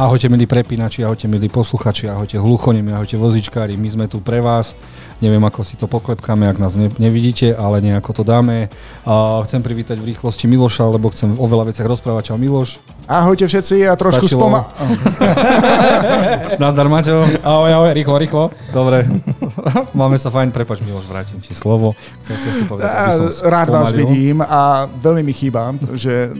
Ahojte milí prepínači, ahojte milí posluchači, ahojte hluchonemi, ahojte vozičkári, my sme tu pre vás. Neviem, ako si to poklepkáme, ak nás ne, nevidíte, ale nejako to dáme. A chcem privítať v rýchlosti Miloša, lebo chcem o veľa veciach rozprávať. Čau Miloš. Ahojte všetci a trošku Stačilo. spoma... Nazdar Maťo. Ahoj, ahoj, rýchlo, rýchlo. Dobre, máme sa fajn, prepač Miloš, vrátim ti slovo. Chcel si asi povedať, aby som Rád vás vidím a veľmi mi chýba, že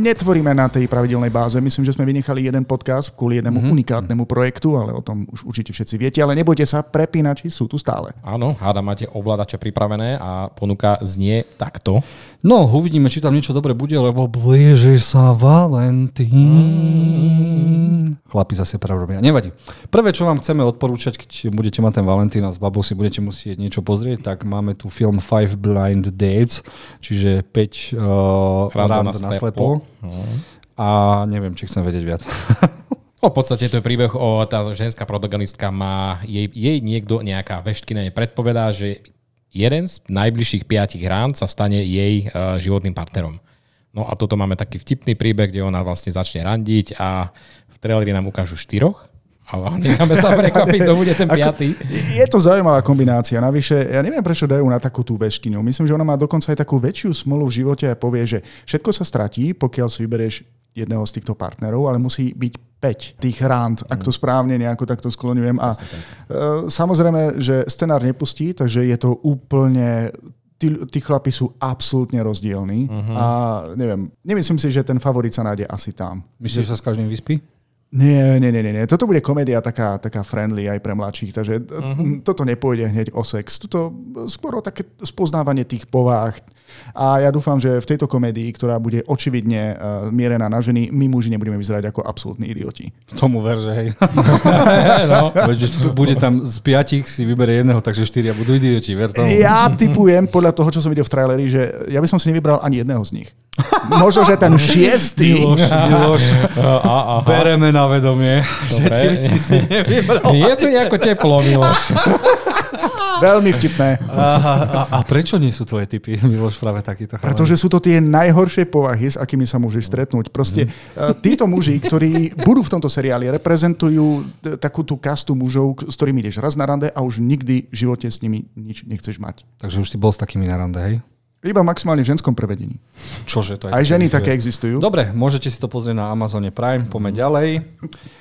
netvoríme na tej pravidelnej báze. Myslím, že sme vynechali jeden podcast kvôli jednému mm-hmm. unikátnemu projektu, ale o tom už určite všetci viete. Ale nebojte sa, prepínači sú tu stále. Áno, háda máte ovládače pripravené a ponuka znie takto. No, uvidíme, či tam niečo dobre bude, lebo blíži sa Valentín. Chlapi zase pravdobia. Nevadí. Prvé, čo vám chceme odporúčať, keď budete mať ten Valentín a s babou si budete musieť niečo pozrieť, tak máme tu film Five Blind Dates, čiže 5 uh, Random rand na na A neviem, či chcem vedieť viac. No, v podstate to je príbeh o tá ženská protagonistka má, jej, jej niekto, nejaká veštkina predpovedá, že jeden z najbližších piatich rán sa stane jej uh, životným partnerom. No a toto máme taký vtipný príbeh, kde ona vlastne začne randiť a v traileri nám ukážu štyroch a necháme sa prekvapiť, kto bude ten piatý. Je to zaujímavá kombinácia. Navyše, ja neviem, prečo dajú na takú tú veškyňu. Myslím, že ona má dokonca aj takú väčšiu smolu v živote a povie, že všetko sa stratí, pokiaľ si vyberieš jedného z týchto partnerov, ale musí byť 5 tých ránd, ak to správne nejako takto skloňujem. A e, samozrejme, že scenár nepustí, takže je to úplne tí, tí chlapi sú absolútne rozdielní uh-huh. a neviem, nemyslím si, že ten favorit sa nájde asi tam. Myslíš, že sa s každým vyspí? Nie, nie, nie, nie. Toto bude komédia taká, taká friendly aj pre mladších, takže uh-huh. toto nepôjde hneď o sex. Toto skôr o také spoznávanie tých povách. A ja dúfam, že v tejto komédii, ktorá bude očividne uh, mierená na ženy, my muži nebudeme vyzerať ako absolútni idioti. Tomu ver, že hej. no. Bude tam z piatich si vyberie jedného, takže štyria budú idioti, ver tomu. Ja typujem podľa toho, čo som videl v traileri, že ja by som si nevybral ani jedného z nich. Možno, že ten šiestý. Miloš, Miloš, A, aha. bereme na vedomie, že ty by si si nevybral. Je tu nejako teplo, Miloš. Veľmi vtipné. Aha, a, a prečo nie sú tvoje typy, Miloš, práve takýto? Pretože sú to tie najhoršie povahy, s akými sa môžeš stretnúť. Proste uh, títo muži, ktorí budú v tomto seriáli, reprezentujú t- takú tú kastu mužov, s ktorými ideš raz na rande a už nikdy v živote s nimi nič nechceš mať. Takže už si bol s takými na rande, hej? Iba maximálne v ženskom prevedení. Čože to je? Aj ženy existuje? také existujú. Dobre, môžete si to pozrieť na Amazone Prime, poďme ďalej.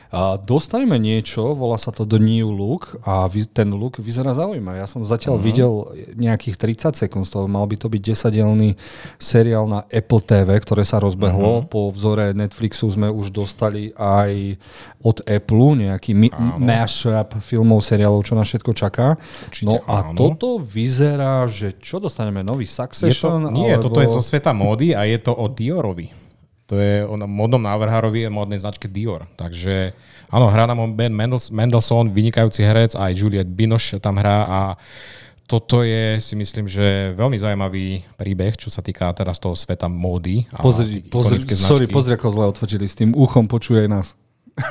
A dostaneme niečo, volá sa to The New Look a ten look vyzerá zaujímavé. Ja som zatiaľ uh-huh. videl nejakých 30 sekúnd z toho, mal by to byť 10-dielný seriál na Apple TV, ktoré sa rozbehlo. Uh-huh. Po vzore Netflixu sme už dostali aj od Apple nejaký mi- mashup filmov, seriálov, čo nás všetko čaká. Určite no a áno. toto vyzerá, že čo dostaneme? Nový Je to, nie, alebo... toto je zo sveta módy a je to o Diorovi. To je o modnom návrhárovi a modnej značke Dior. Takže áno, hrá nám Ben Mendels, Mendelssohn, vynikajúci herec, aj Juliette Binoche tam hrá a toto je, si myslím, že veľmi zaujímavý príbeh, čo sa týka teraz toho sveta módy. A Pozri, pozri, ikonické sorry, značky. pozri, ako zle odfotili s tým uchom, počuje nás.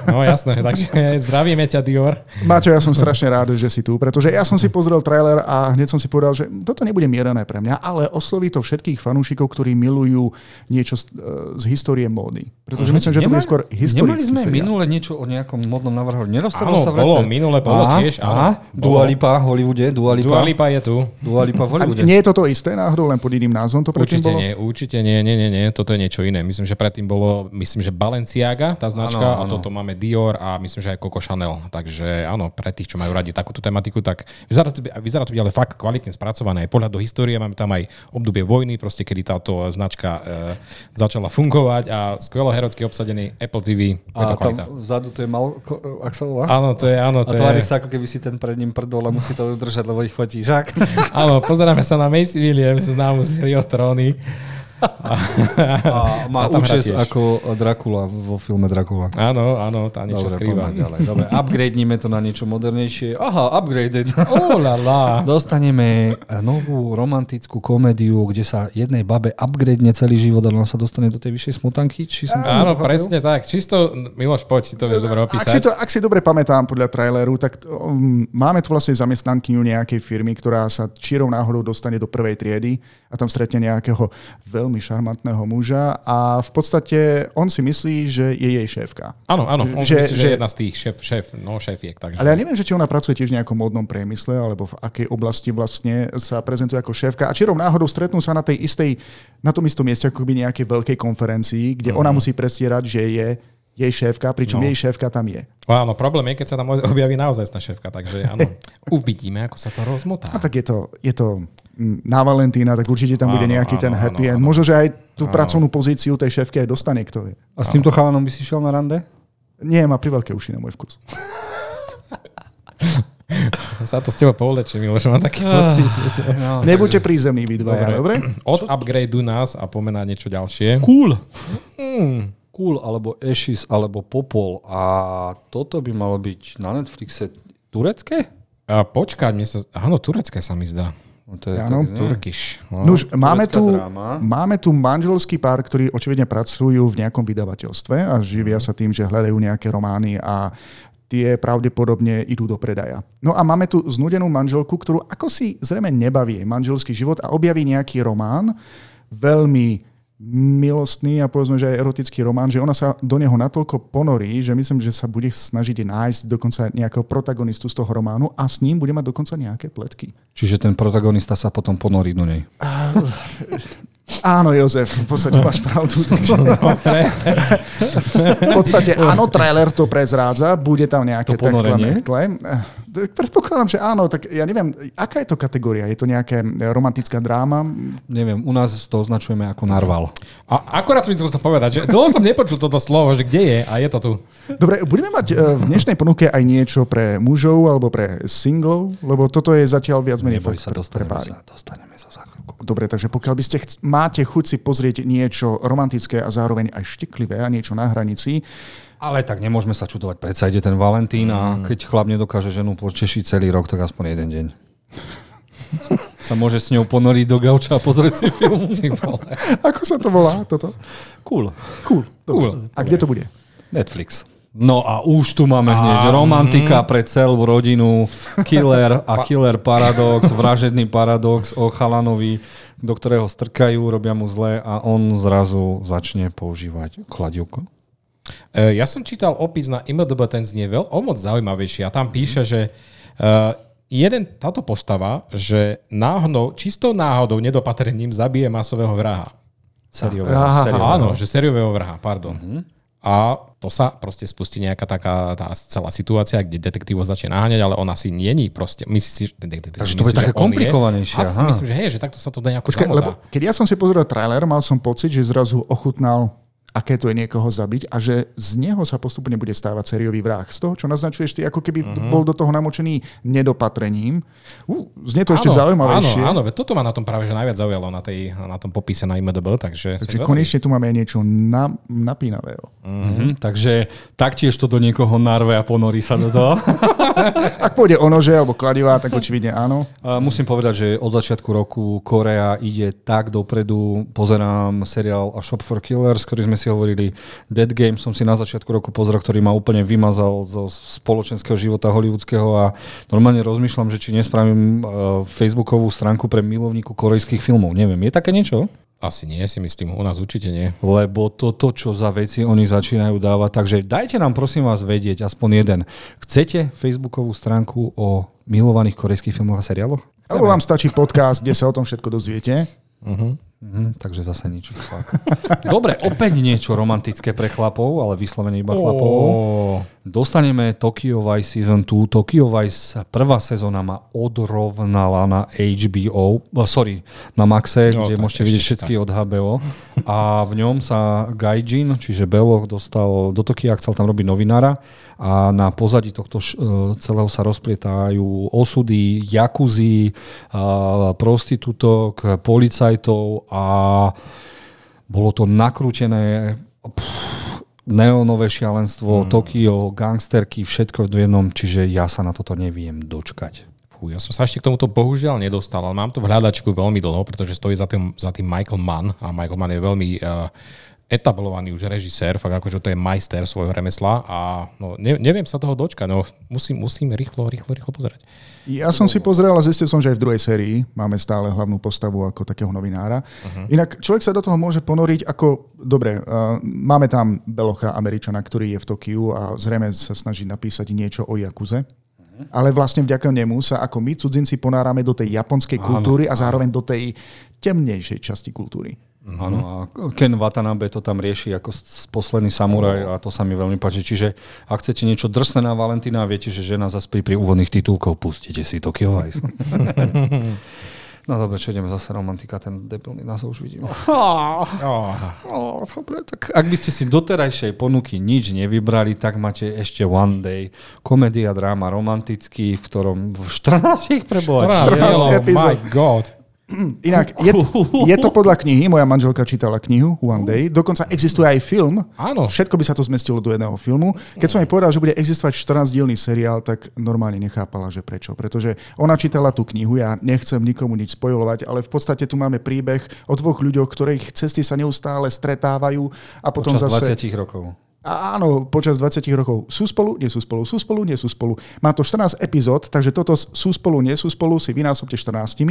No jasné, takže zdravíme ťa Dior. Maťo, ja som strašne rád, že si tu, pretože ja som si pozrel trailer a hneď som si povedal, že toto nebude mierené pre mňa, ale osloví to všetkých fanúšikov, ktorí milujú niečo z, e, z histórie módy. Pretože myslím, že to bude skôr Nemali historický sme seriál. minule niečo o nejakom modnom návrhu. Nerozprával Áno, sa bolo, vrece? minule bolo Aha, tiež. Aha, Bolo. Dua Lipa v Hollywoode, Dua Lipa. Dua Lipa je tu. Dua Lipa v A Hollywoode. nie je toto isté náhodou, len pod iným názvom to predtým Určite bolo? nie, určite nie, nie, nie, nie, toto je niečo iné. Myslím, že predtým bolo, myslím, že Balenciaga, tá značka, áno. a toto máme Dior a myslím, že aj Coco Chanel. Takže áno, pre tých, čo majú radi takúto tematiku, tak vyzerá to, vyzerá to byť ale fakt kvalitne spracované. Aj pohľad do histórie, máme tam aj obdobie vojny, proste kedy táto značka e, začala fungovať a skvelo herocky obsadený Apple TV, je a to tam vzadu to je mal ko- Axelová? Áno, to je, áno, A to tvári je, sa, ako keby si ten pred ním prdol a musí to udržať, lebo ich fotí žák. áno, pozeráme sa na Macy Williams, známu z Hry o tróny. A má A účes tiež. ako Dracula vo filme Dracula. Áno, áno, tá niečo Dobre, skrýva. ďalej. Dobre, upgradeníme to na niečo modernejšie. Aha, upgraded. Oh la la. Dostaneme novú romantickú komédiu, kde sa jednej babe upgradne celý život a ona sa dostane do tej vyššej smutanky. Či som to Áno, presne tak. Čisto, Miloš, poď, si to vieš dobre Ak si, opísať. to, ak si dobre pamätám podľa traileru, tak um, máme tu vlastne zamestnankyňu nejakej firmy, ktorá sa čierou náhodou dostane do prvej triedy a tam stretne nejakého veľmi veľmi šarmantného muža a v podstate on si myslí, že je jej šéfka. Áno, áno, on že, myslí, že, že je jedna z tých šéf, šéf, no, šéfiek. Takže... Ale ja neviem, že či ona pracuje tiež v nejakom modnom priemysle, alebo v akej oblasti vlastne sa prezentuje ako šéfka. A či rom náhodou stretnú sa na tej istej, na tom istom mieste, ako by nejakej veľkej konferencii, kde mm. ona musí prestierať, že je jej šéfka, pričom no. jej šéfka tam je. Áno, problém je, keď sa tam objaví naozaj šéfka, takže áno, uvidíme, ako sa to rozmotá. A tak je to, je to na Valentína, tak určite tam áno, bude nejaký áno, ten happy áno, end. Možno, že aj tú áno. pracovnú pozíciu tej šéfky aj dostane, kto vie. A s týmto chalanom by si šiel na rande? Nie, má pri veľké uši na môj vkus. sa to s teba povlečie, Miloš, mám taký pocit. No, Nebuďte prízemní vy dva, dobre? Od upgradeu nás a pomená niečo ďalšie. Cool. Mm. Cool, alebo Ashes, alebo Popol. A toto by malo byť na Netflixe turecké? A počkať, mne sa... Áno, turecké sa mi zdá. No to je ano. Turkish. No, Nuž, máme, tu, máme tu manželský pár, ktorí očividne pracujú v nejakom vydavateľstve a živia mhm. sa tým, že hľadajú nejaké romány a tie pravdepodobne idú do predaja. No a máme tu znudenú manželku, ktorú ako si zrejme nebaví jej manželský život a objaví nejaký román, veľmi milostný a povedzme, že aj erotický román, že ona sa do neho natoľko ponorí, že myslím, že sa bude snažiť nájsť dokonca nejakého protagonistu z toho románu a s ním bude mať dokonca nejaké pletky. Čiže ten protagonista sa potom ponorí do nej. Áno, Jozef, v podstate máš pravdu. Takže... v podstate áno, trailer to prezrádza, bude tam nejaké to ponorenie. Predpokladám, že áno, tak ja neviem, aká je to kategória? Je to nejaká romantická dráma? Neviem, u nás to označujeme ako narval. A akorát som chcel povedať, že dlho som nepočul toto slovo, že kde je a je to tu. Dobre, budeme mať e, v dnešnej ponuke aj niečo pre mužov alebo pre singlov, lebo toto je zatiaľ viac menej Neboj sa, dostaneme sa, dostaneme sa za Dobre, takže pokiaľ by ste chc- máte chuť si pozrieť niečo romantické a zároveň aj štiklivé a niečo na hranici, ale tak nemôžeme sa čudovať. Predsa ide ten Valentín a mm. keď chlap nedokáže ženu potešiť celý rok, tak aspoň jeden deň. sa môže s ňou ponoriť do gauča a pozrieť si film. Ako sa to volá toto? Cool. Cool. cool. A kde to bude? Netflix. No a už tu máme hneď romantika pre celú rodinu, killer a killer paradox, vražedný paradox o chalanovi, do ktorého strkajú, robia mu zle a on zrazu začne používať kladivko. E, ja som čítal opis na IMDB, ten znie veľ, o moc zaujímavejší a tam píše, že uh, jeden, táto postava, že náhodou, čistou náhodou, nedopatrením zabije masového vraha. Seriového. seriového. Áno, že seriového vraha, pardon. Uh-huh. A to sa proste spustí nejaká taká tá celá situácia, kde detektív ho začne naháňať, ale on asi není proste. Myslí si, detektív... Takže to je také komplikovanejšie. Si myslím, že hej, že takto sa to dá nejako Počkej, lebo keď ja som si pozrel trailer, mal som pocit, že zrazu ochutnal aké to je niekoho zabiť a že z neho sa postupne bude stávať sériový vrah. Z toho, čo naznačuješ ty, ako keby uh-huh. bol do toho namočený nedopatrením. Uh, znie to áno, ešte zaujímavejšie. Áno, áno, toto ma na tom práve že najviac zaujalo, na, tej, na tom popise na IMDB. Takže, takže konečne tu máme niečo na, napínavého. Uh-huh. Takže taktiež to do niekoho narve a ponorí sa do toho. Ak pôjde o nože alebo kladivá, tak očividne áno. A musím povedať, že od začiatku roku Korea ide tak dopredu. Pozerám seriál A Shop for Killers, ktorý sme si hovorili. Dead Game som si na začiatku roku pozrel, ktorý ma úplne vymazal zo spoločenského života hollywoodského a normálne rozmýšľam, že či nespravím uh, facebookovú stránku pre milovníku korejských filmov. Neviem, je také niečo? Asi nie, si myslím. U nás určite nie. Lebo toto, čo za veci oni začínajú dávať. Takže dajte nám prosím vás vedieť aspoň jeden. Chcete facebookovú stránku o milovaných korejských filmoch a seriáloch? Alebo vám stačí podcast, kde sa o tom všetko dozviete. Uh-huh. Mm, takže zase nič. Dobre, opäť niečo romantické pre chlapov, ale vyslovene iba chlapov. Oh. Dostaneme Tokyo Vice Season 2. Tokyo Vice prvá sezóna ma odrovnala na HBO, oh, sorry, na Maxe, no, kde môžete vidieť všetky tak. od HBO. A v ňom sa Gaijin, čiže Belo, dostal do Tokia, chcel tam robiť novinára a na pozadí tohto e, celého sa rozplietajú osudy, jakuzy, prostitútok, policajtov a bolo to nakrútené pff, neonové šialenstvo, hmm. Tokio, gangsterky, všetko v jednom, čiže ja sa na toto neviem dočkať. Fú, ja som sa ešte k tomuto bohužiaľ nedostal, ale mám to v hľadačku veľmi dlho, pretože stojí za tým, za tým Michael Mann a Michael Mann je veľmi uh, etablovaný už režisér, fakt akože to je majster svojho remesla a no, ne, neviem sa toho dočkať, no musím, musím rýchlo, rýchlo, rýchlo pozerať. Ja som si pozrel a zistil som, že aj v druhej sérii máme stále hlavnú postavu ako takého novinára. Uh-huh. Inak človek sa do toho môže ponoriť ako, dobre, uh, máme tam Belocha, Američana, ktorý je v Tokiu a zrejme sa snaží napísať niečo o Jakuze. Ale vlastne vďaka nemu sa ako my cudzinci ponárame do tej japonskej kultúry a zároveň do tej temnejšej časti kultúry. Mm-hmm. Áno, a Ken Watanabe to tam rieši ako posledný samuraj a to sa mi veľmi páči. Čiže ak chcete niečo drsné na Valentína, viete, že žena zaspí pri úvodných titulkov, pustite si Tokyo Vice. No dobre, čo ideme zase romantika, ten debilný názov už vidím. Oh, oh, dobre, tak ak by ste si doterajšej ponuky nič nevybrali, tak máte ešte One Day, komédia, dráma, romantický, v ktorom v 14 preboha. 14, 14 epizód. My God. Inak, je, je to podľa knihy, moja manželka čítala knihu One Day, dokonca existuje aj film, Áno. všetko by sa to zmestilo do jedného filmu. Keď som jej povedal, že bude existovať 14-dielný seriál, tak normálne nechápala, že prečo. Pretože ona čítala tú knihu, ja nechcem nikomu nič spojovať, ale v podstate tu máme príbeh o dvoch ľuďoch, ktorých cesty sa neustále stretávajú a potom Počas zase... 20 rokov. Áno, počas 20 rokov sú spolu, nie sú spolu, sú spolu, nie sú spolu. Má to 14 epizód, takže toto sú spolu, nie sú spolu si vynásobte 14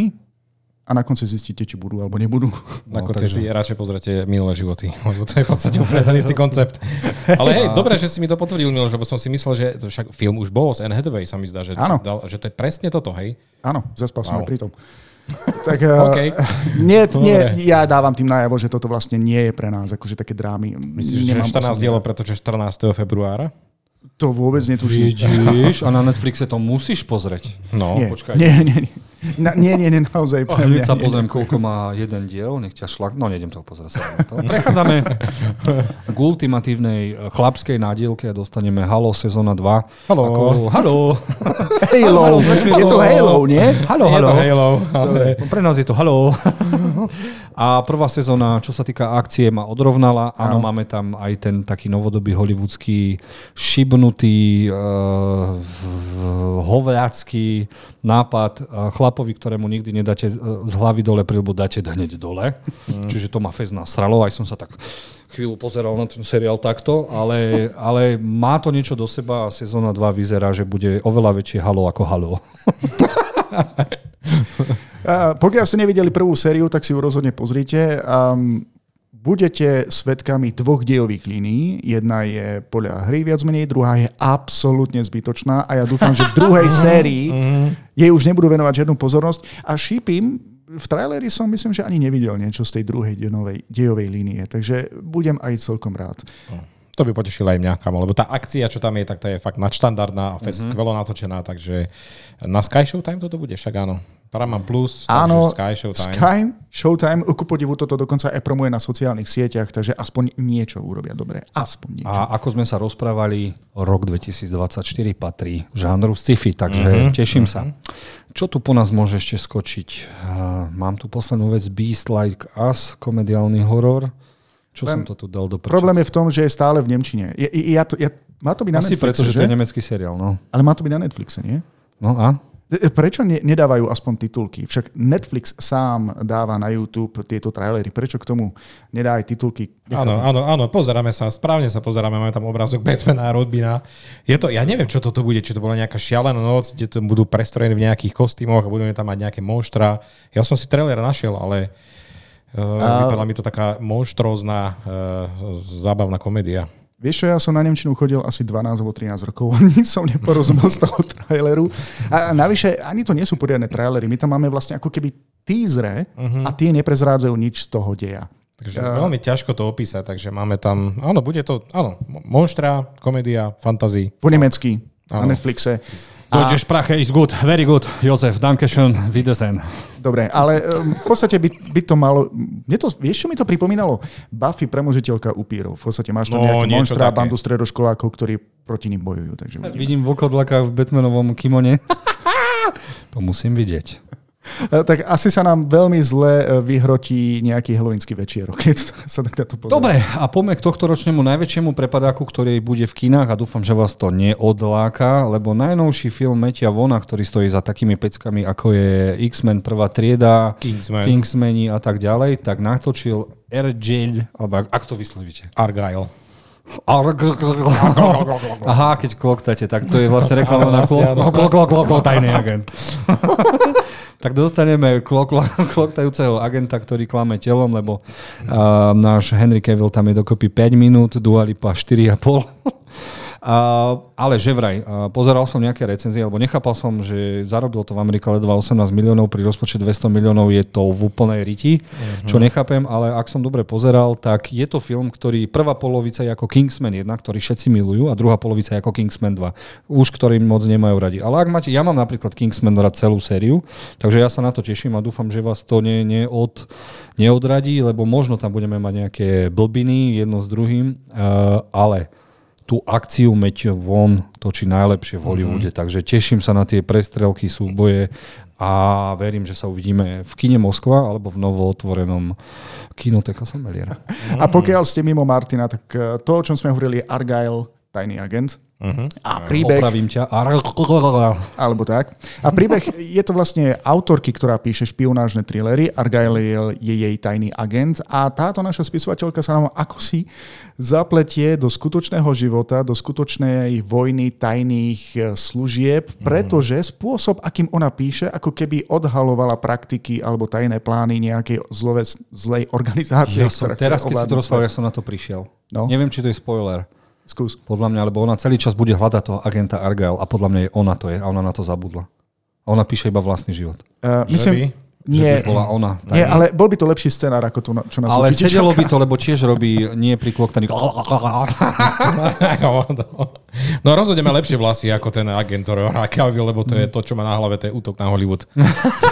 a na konci zistíte, či budú alebo nebudú. Na no, konci takže... si radšej pozrite minulé životy, lebo to je v podstate úplne ten istý koncept. Ale hej, dobré, že si mi to potvrdil, Miloš, lebo som si myslel, že to však film už bol z Anne Hathaway, sa mi zdá, že, dal, že to je presne toto, hej? Áno, zaspal wow. som aj pri tom. tak okay. nie, nie, ja dávam tým najavo, že toto vlastne nie je pre nás akože také drámy. Myslíš, Nemám že 14 dielo, pretože 14. februára? To vôbec netuším. Vidíš, a na Netflixe to musíš pozrieť. No, nie, počkaj. Nie, nie, nie. Na, nie, nie, nie, naozaj. Oh, hneď sa pozriem, koľko má jeden diel, nech ťa šlak... No, nejdem to pozrieť. Sa to. Prechádzame k ultimatívnej eh, chlapskej nádielke a dostaneme Halo sezóna 2. Halo. Ako, halo. Halo. Je to Halo, nie? Halo, halo. Je to Halo. Ale... Pre nás je to Halo. A prvá sezóna, čo sa týka akcie, ma odrovnala. Áno, máme tam aj ten taký novodobý hollywoodský šibnutý, uh, hovľacký nápad uh, chlapovi, ktorému nikdy nedáte z hlavy dole prilbu, dáte hneď dole. Mm. Čiže to ma fez nasralo, aj som sa tak chvíľu pozeral na ten seriál takto, ale, ale má to niečo do seba a sezóna 2 vyzerá, že bude oveľa väčšie halo ako halo. pokiaľ ste nevideli prvú sériu, tak si ju rozhodne pozrite. Um, budete svetkami dvoch dejových línií. Jedna je podľa hry viac menej, druhá je absolútne zbytočná a ja dúfam, že v druhej sérii jej už nebudú venovať žiadnu pozornosť. A šípim, v traileri som myslím, že ani nevidel niečo z tej druhej dejovej, dejovej línie, takže budem aj celkom rád. To by potešilo aj mňa, kamo, lebo tá akcia, čo tam je, tak tá je fakt nadštandardná a mm-hmm. skvelo natočená, takže na Sky Showtime toto bude, však áno. Paramount Plus, áno, Sky Showtime. Sky Showtime, ku podivu toto dokonca aj promuje na sociálnych sieťach, takže aspoň niečo urobia dobre. Aspoň niečo. A ako sme sa rozprávali, rok 2024 patrí žánru sci-fi, takže mm-hmm. teším mm-hmm. sa. Čo tu po nás môže ešte skočiť? Mám tu poslednú vec, Beast Like Us, komediálny horor. Čo Len, som to tu dal do Problém je v tom, že je stále v Nemčine. Ja, ja to, ja, má to byť na Asi Netflixe, preto, že, že to je nemecký seriál, no. Ale má to byť na Netflixe, nie? No a? E, prečo ne, nedávajú aspoň titulky? Však Netflix sám dáva na YouTube tieto trailery. Prečo k tomu nedá aj titulky? Áno, áno, áno, pozeráme sa, správne sa pozeráme, máme tam obrázok Batmana a Rodbina. Je to, ja neviem, čo toto bude, či to bola nejaká šialená noc, kde to budú prestrojení v nejakých kostýmoch a budeme tam mať nejaké monštra. Ja som si trailer našiel, ale Uh, vypadala mi to taká monštrózna, uh, zábavná komédia. Vieš čo, ja som na Nemčinu chodil asi 12 alebo 13 rokov, nič som neporozumel z toho traileru. A navyše, ani to nie sú poriadne trailery, my tam máme vlastne ako keby teasere uh-huh. a tie neprezrádzajú nič z toho deja. Takže uh, veľmi ťažko to opísať, takže máme tam, áno, bude to, áno, monštra, komédia, fantasy. Po nemecky, áno. na Netflixe. Deutsche Sprache is good, very good. Jozef, Dankeschön, Wiedersehen. Dobre, ale v podstate by, by to malo... Mne to, vieš, čo mi to pripomínalo? Buffy, premožiteľka upírov. V podstate máš tam no, nejaké monstra, bandu stredoškolákov, ktorí proti nim bojujú. Takže Vidím vlkodlaka v Batmanovom kimone. to musím vidieť. Eh, tak asi sa nám veľmi zle eh, vyhrotí nejaký helovínsky večierok, keď sa tak to pozrie. Dobre, a poďme k tohto ročnému najväčšiemu prepadáku, ktorý bude v kinách a dúfam, že vás to neodláka, lebo najnovší film Metia Vona, ktorý stojí za takými peckami, ako je X-Men prvá trieda, Kingsman. Kingsmeni a tak ďalej, tak natočil Argyle, alebo ak, to vyslovíte. Argyle. Aha, keď kloktáte, tak to je vlastne reklama na klok, klok, klok, klok, klok, tajný agent. Tak dostaneme klok, kloktajúceho agenta, ktorý klame telom, lebo uh, náš Henry Cavill tam je dokopy 5 minút, Dua Lipa 4,5. Ale že vraj, pozeral som nejaké recenzie, alebo nechápal som, že zarobil to v Amerike ledva 18 miliónov, pri rozpočte 200 miliónov je to v úplnej riti, uh-huh. čo nechápem, ale ak som dobre pozeral, tak je to film, ktorý prvá polovica je ako Kingsman 1, ktorý všetci milujú, a druhá polovica je ako Kingsman 2, už ktorým moc nemajú radi. Ale ak máte, ja mám napríklad Kingsman rád celú sériu, takže ja sa na to teším a dúfam, že vás to ne, neod, neodradí, lebo možno tam budeme mať nejaké blbiny jedno s druhým, uh, ale tú akciu meť von točí najlepšie v Hollywoode, mm-hmm. takže teším sa na tie prestrelky, súboje a verím, že sa uvidíme v kine Moskva alebo v novootvorenom kinoteka Sameliera. A pokiaľ ste mimo Martina, tak eh, to, o čom sme hovorili, Argyle, tajný agent. Uh-huh. A príbeh... Opravím ťa. Alebo tak. A príbeh je to vlastne autorky, ktorá píše špionážne thrillery. Argyle je jej tajný agent a táto naša spisovateľka sa nám ako si zapletie do skutočného života, do skutočnej vojny tajných e, služieb, mhm. pretože spôsob, akým ona píše, ako keby odhalovala praktiky alebo tajné plány nejakej zlové, zlej organizácie. Ja som, teraz, keď si to rozprával, ja som na to prišiel. No? Neviem, či to je spoiler. Skús. Podľa mňa, lebo ona celý čas bude hľadať toho agenta Argyle a podľa mňa je ona to je a ona na to zabudla. A ona píše iba vlastný život. Uh, myslím, nie, že by bola ona. Nie, ale bol by to lepší scenár, ako to, čo nás Ale sedelo by to, lebo tiež robí nie pri kloktaní. no rozhodne má lepšie vlasy ako ten agent, Cavill, lebo to je to, čo má na hlave, to je útok na Hollywood.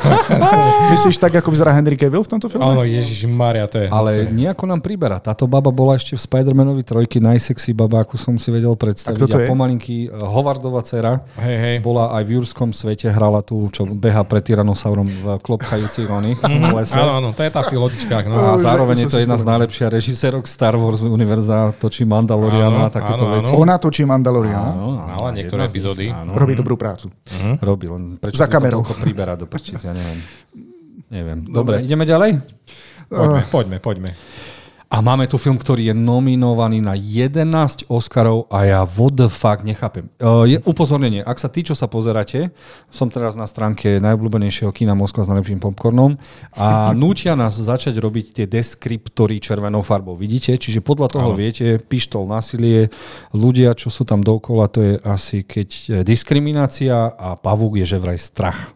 Myslíš tak, ako vyzerá Henry Cavill v tomto filme? Áno, Ježiš Maria, to je. Ale to je. nejako nám priberá. Táto baba bola ešte v Spider-Manovi trojky najsexy baba, ako som si vedel predstaviť. A, a pomalinky eh, Hovardova dcera hej, hej. bola aj v Jurskom svete, hrala tu, čo beha pred tyranosaurom v klopkajúcich oných lese. Áno, áno, to je tá v tých. No. A zároveň je to jedna z najlepších režisérok Star Wars univerza, točí Mandaloriana a takéto veci. Ona točí Mandaloriana. Áno, ale niektoré epizódy. Robí dobrú prácu. Uh-huh. Robí, len prečo Za kamerou. to priberá do prčic, ja neviem. Neviem. Dobre, Dobre ideme ďalej? Poďme, poďme, poďme. A máme tu film, ktorý je nominovaný na 11 Oscarov a ja what the fuck nechápem. Uh, je upozornenie, ak sa tí, čo sa pozeráte, som teraz na stránke najobľúbenejšieho kina Moskva s najlepším popcornom a nútia nás začať robiť tie deskriptory červenou farbou. Vidíte? Čiže podľa toho Áno. viete, pištol, násilie, ľudia, čo sú tam dokola, to je asi keď e, diskriminácia a pavúk je že vraj strach.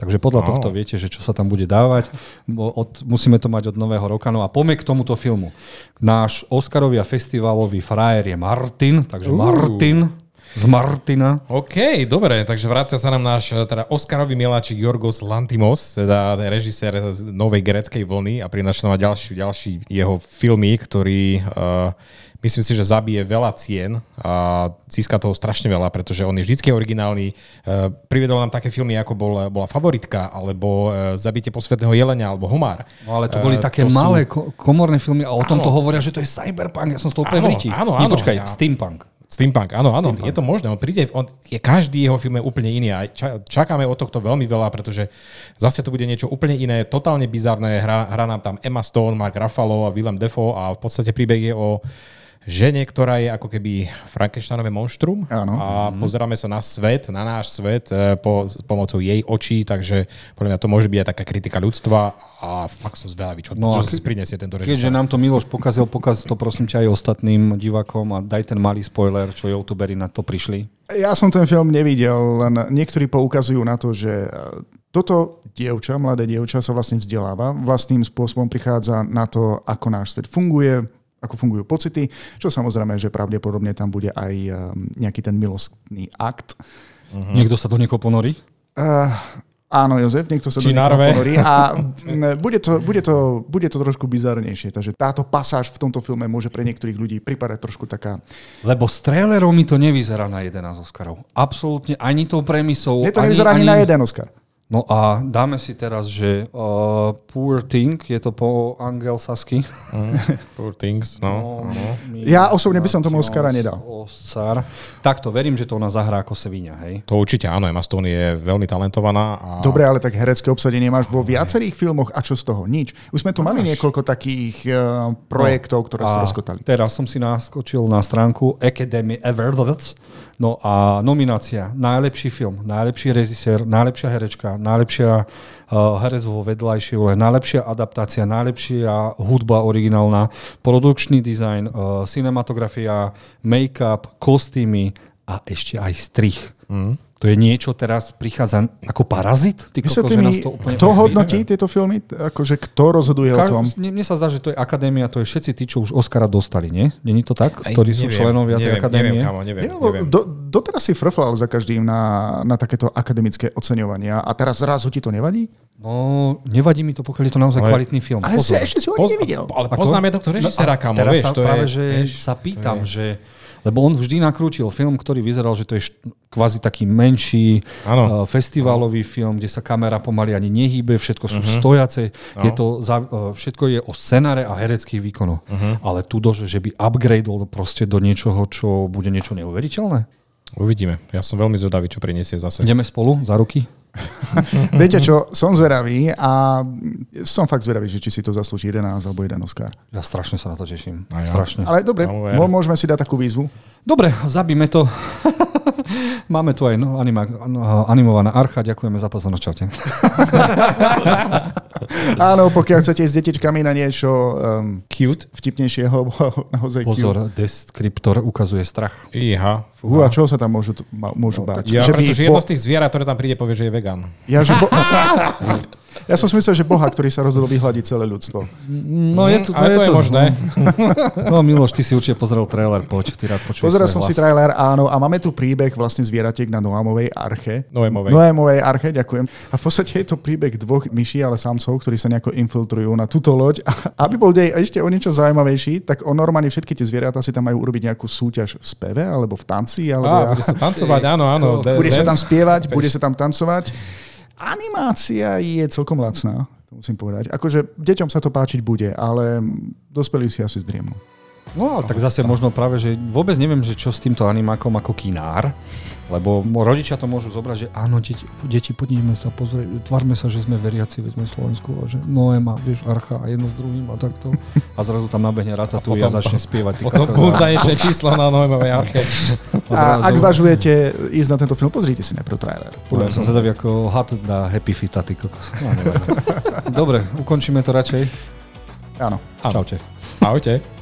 Takže podľa oh. tohto viete, že čo sa tam bude dávať. Od, musíme to mať od nového roka. No a poďme k tomuto filmu. Náš Oscarový a festivalový frajer je Martin, takže uh. Martin z Martina. OK, dobre, takže vrácia sa nám náš teda Oscarový miláčik Jorgos Lantimos, teda režisér z novej greckej vlny a prinaša nám ďalší, ďalší jeho filmy, ktorý uh, myslím si, že zabije veľa cien a získa toho strašne veľa, pretože on je vždycky originálny. E, privedol nám také filmy, ako bol, bola Favoritka, alebo e, Zabite posvetného jelenia, alebo Homár. No ale to boli e, také to malé sú... komorné filmy a o tom to hovoria, že to je cyberpunk. Ja som z toho úplne Áno, áno. Nie, počkaj, ja. steampunk. Steampunk, áno, áno, Steampunk. je to možné. On príde, on, je, každý jeho film je úplne iný a čakáme od tohto veľmi veľa, pretože zase to bude niečo úplne iné, totálne bizarné. Hra, hra nám tam Emma Stone, Mark Ruffalo a Willem Dafoe a v podstate príbeh je o žene, ktorá je ako keby Frankensteinové monštrum Áno. a mm-hmm. pozeráme sa na svet, na náš svet e, po, s pomocou jej očí, takže podľa mňa to môže byť aj taká kritika ľudstva a fakt som zvedavý, čo, no, čo si prinesie tento režisér. Keďže nám to Miloš pokazil, pokaz to prosím ťa aj ostatným divákom a daj ten malý spoiler, čo youtuberi na to prišli. Ja som ten film nevidel, len niektorí poukazujú na to, že e, toto dievča, mladé dievča sa vlastne vzdeláva, vlastným spôsobom prichádza na to, ako náš svet funguje, ako fungujú pocity, čo samozrejme, že pravdepodobne tam bude aj um, nejaký ten milostný akt. Uh-huh. Niekto sa do niekoho ponorí? Uh, áno, Jozef, niekto sa Či do ponorí a bude to, bude, to, bude to trošku bizarnejšie, takže táto pasáž v tomto filme môže pre niektorých ľudí pripadať trošku taká... Lebo s trailerom mi to nevyzerá na 11 Oscarov. Absolútne ani tou premisou. Mne to ani, nevyzerá ani, ani na jeden Oscar. No a dáme si teraz, že uh, Poor Thing, je to po angelsasky. Mm, poor things, no. no. Ja osobne by som tomu Oscara nedal. Oscar. Takto, verím, že to ona zahrá ako Sevinia, hej? To určite áno, Emma Stone je veľmi talentovaná. A... Dobre, ale tak herecké obsadenie máš vo viacerých filmoch a čo z toho? Nič. Už sme tu mali niekoľko takých uh, projektov, ktoré sa A rozkotali. Teraz som si naskočil na stránku Academy Awards. No a nominácia, najlepší film, najlepší režisér, najlepšia herečka, najlepšia uh, herec vo vedľajšej úlohe, najlepšia adaptácia, najlepšia hudba originálna, produkčný dizajn, uh, cinematografia, make-up, kostýmy a ešte aj strich. Mm. To je niečo, teraz prichádza ako parazit? Ty kokos, že mi, nás to úplne kto ožví? hodnotí tieto filmy? Akože kto rozhoduje o Ka- tom? Mne, sa zdá, že to je akadémia, to je všetci tí, čo už Oscara dostali, nie? Není to tak? Aj, Ktorí sú neviem, členovia tej neviem, akadémie? Neviem, neviem, neviem. do, doteraz si frflal za každým na, na takéto akademické oceňovania a teraz zrazu ti to nevadí? No, nevadí mi to, pokiaľ je to naozaj Ale- kvalitný film. Ale si, ešte si ho ani nevidel. Ale Ako? poznáme tohto režisera, No kamo, teraz vieš, sa to práve, je... že vieš, sa pýtam, to je- že... Lebo on vždy nakrútil film, ktorý vyzeral, že to je kvázi taký menší uh, Áno. festivalový film, kde sa kamera pomaly ani nehýbe, všetko sú uh-huh. stojace, je to za, uh, všetko je o scenáre a hereckých výkonoch. Uh-huh. Ale tu že, že by upgradeol proste do niečoho, čo bude niečo neuveriteľné. Uvidíme. Ja som veľmi zvedavý, čo prinesie zase. Ideme spolu za ruky? Viete čo, som zvedavý a som fakt zvedavý, že či si to zaslúži 11 alebo 1 Oscar. Ja strašne sa na to teším. A ja. Strašne. Ale dobre, mo- môžeme si dať takú výzvu. Dobre, zabíme to. Máme tu aj no, anima, no, animovaná archa. Ďakujeme za pozornosť. Čaute. Áno, pokiaľ chcete ísť s detičkami na niečo um, Cute. vtipnejšieho, alebo naozaj cute. Pozor, deskriptor ukazuje strach. Iha. Hú, a čoho sa tam môžu, môžu báť? Ja, Že pretože bo- jedno z tých zvierat, ktoré tam príde, povie, že je vegan. ja, že bo- ja som si myslel, že Boha, ktorý sa rozhodol vyhľadiť celé ľudstvo. No, je to, ale to je možné. No, Miloš, ty si určite pozrel trailer, poď, ty rád počuješ Pozeral som si hlas. trailer, áno, a máme tu príbeh vlastne zvieratiek na Noamovej arche. Noémovej. Noémovej arche, ďakujem. A v podstate je to príbeh dvoch myší, ale samcov, ktorí sa nejako infiltrujú na túto loď. A aby bol dej ešte o niečo zaujímavejší, tak on normálne všetky tie zvieratá si tam majú urobiť nejakú súťaž v speve, alebo v tanci, alebo Á, ja... bude sa tancovať, áno, áno. De- bude sa tam spievať, bude sa tam tancovať. Animácia je celkom lacná, to musím povedať. Akože deťom sa to páčiť bude, ale dospelí si asi zdriemnú. No, ale tak zase možno práve, že vôbec neviem, že čo s týmto animákom ako kinár, lebo mo- rodičia to môžu zobrať, že áno, deti, deti podívame sa, pozrieť, tvárme sa, že sme veriaci, veď sme Slovensku, a že Noema, vieš, Archa a jedno s druhým a takto. A zrazu tam nabehne Ratatouille a, potom- začne spievať. Potom ešte číslo na Noémovej arche. A ak zvažujete ísť na tento film, pozrite si najprv trailer. Ja som zvedavý ako had na Happy Fita, ty kokos. No. Dobre, ukončíme to radšej. Áno. Áno. Čaute. Ahojte.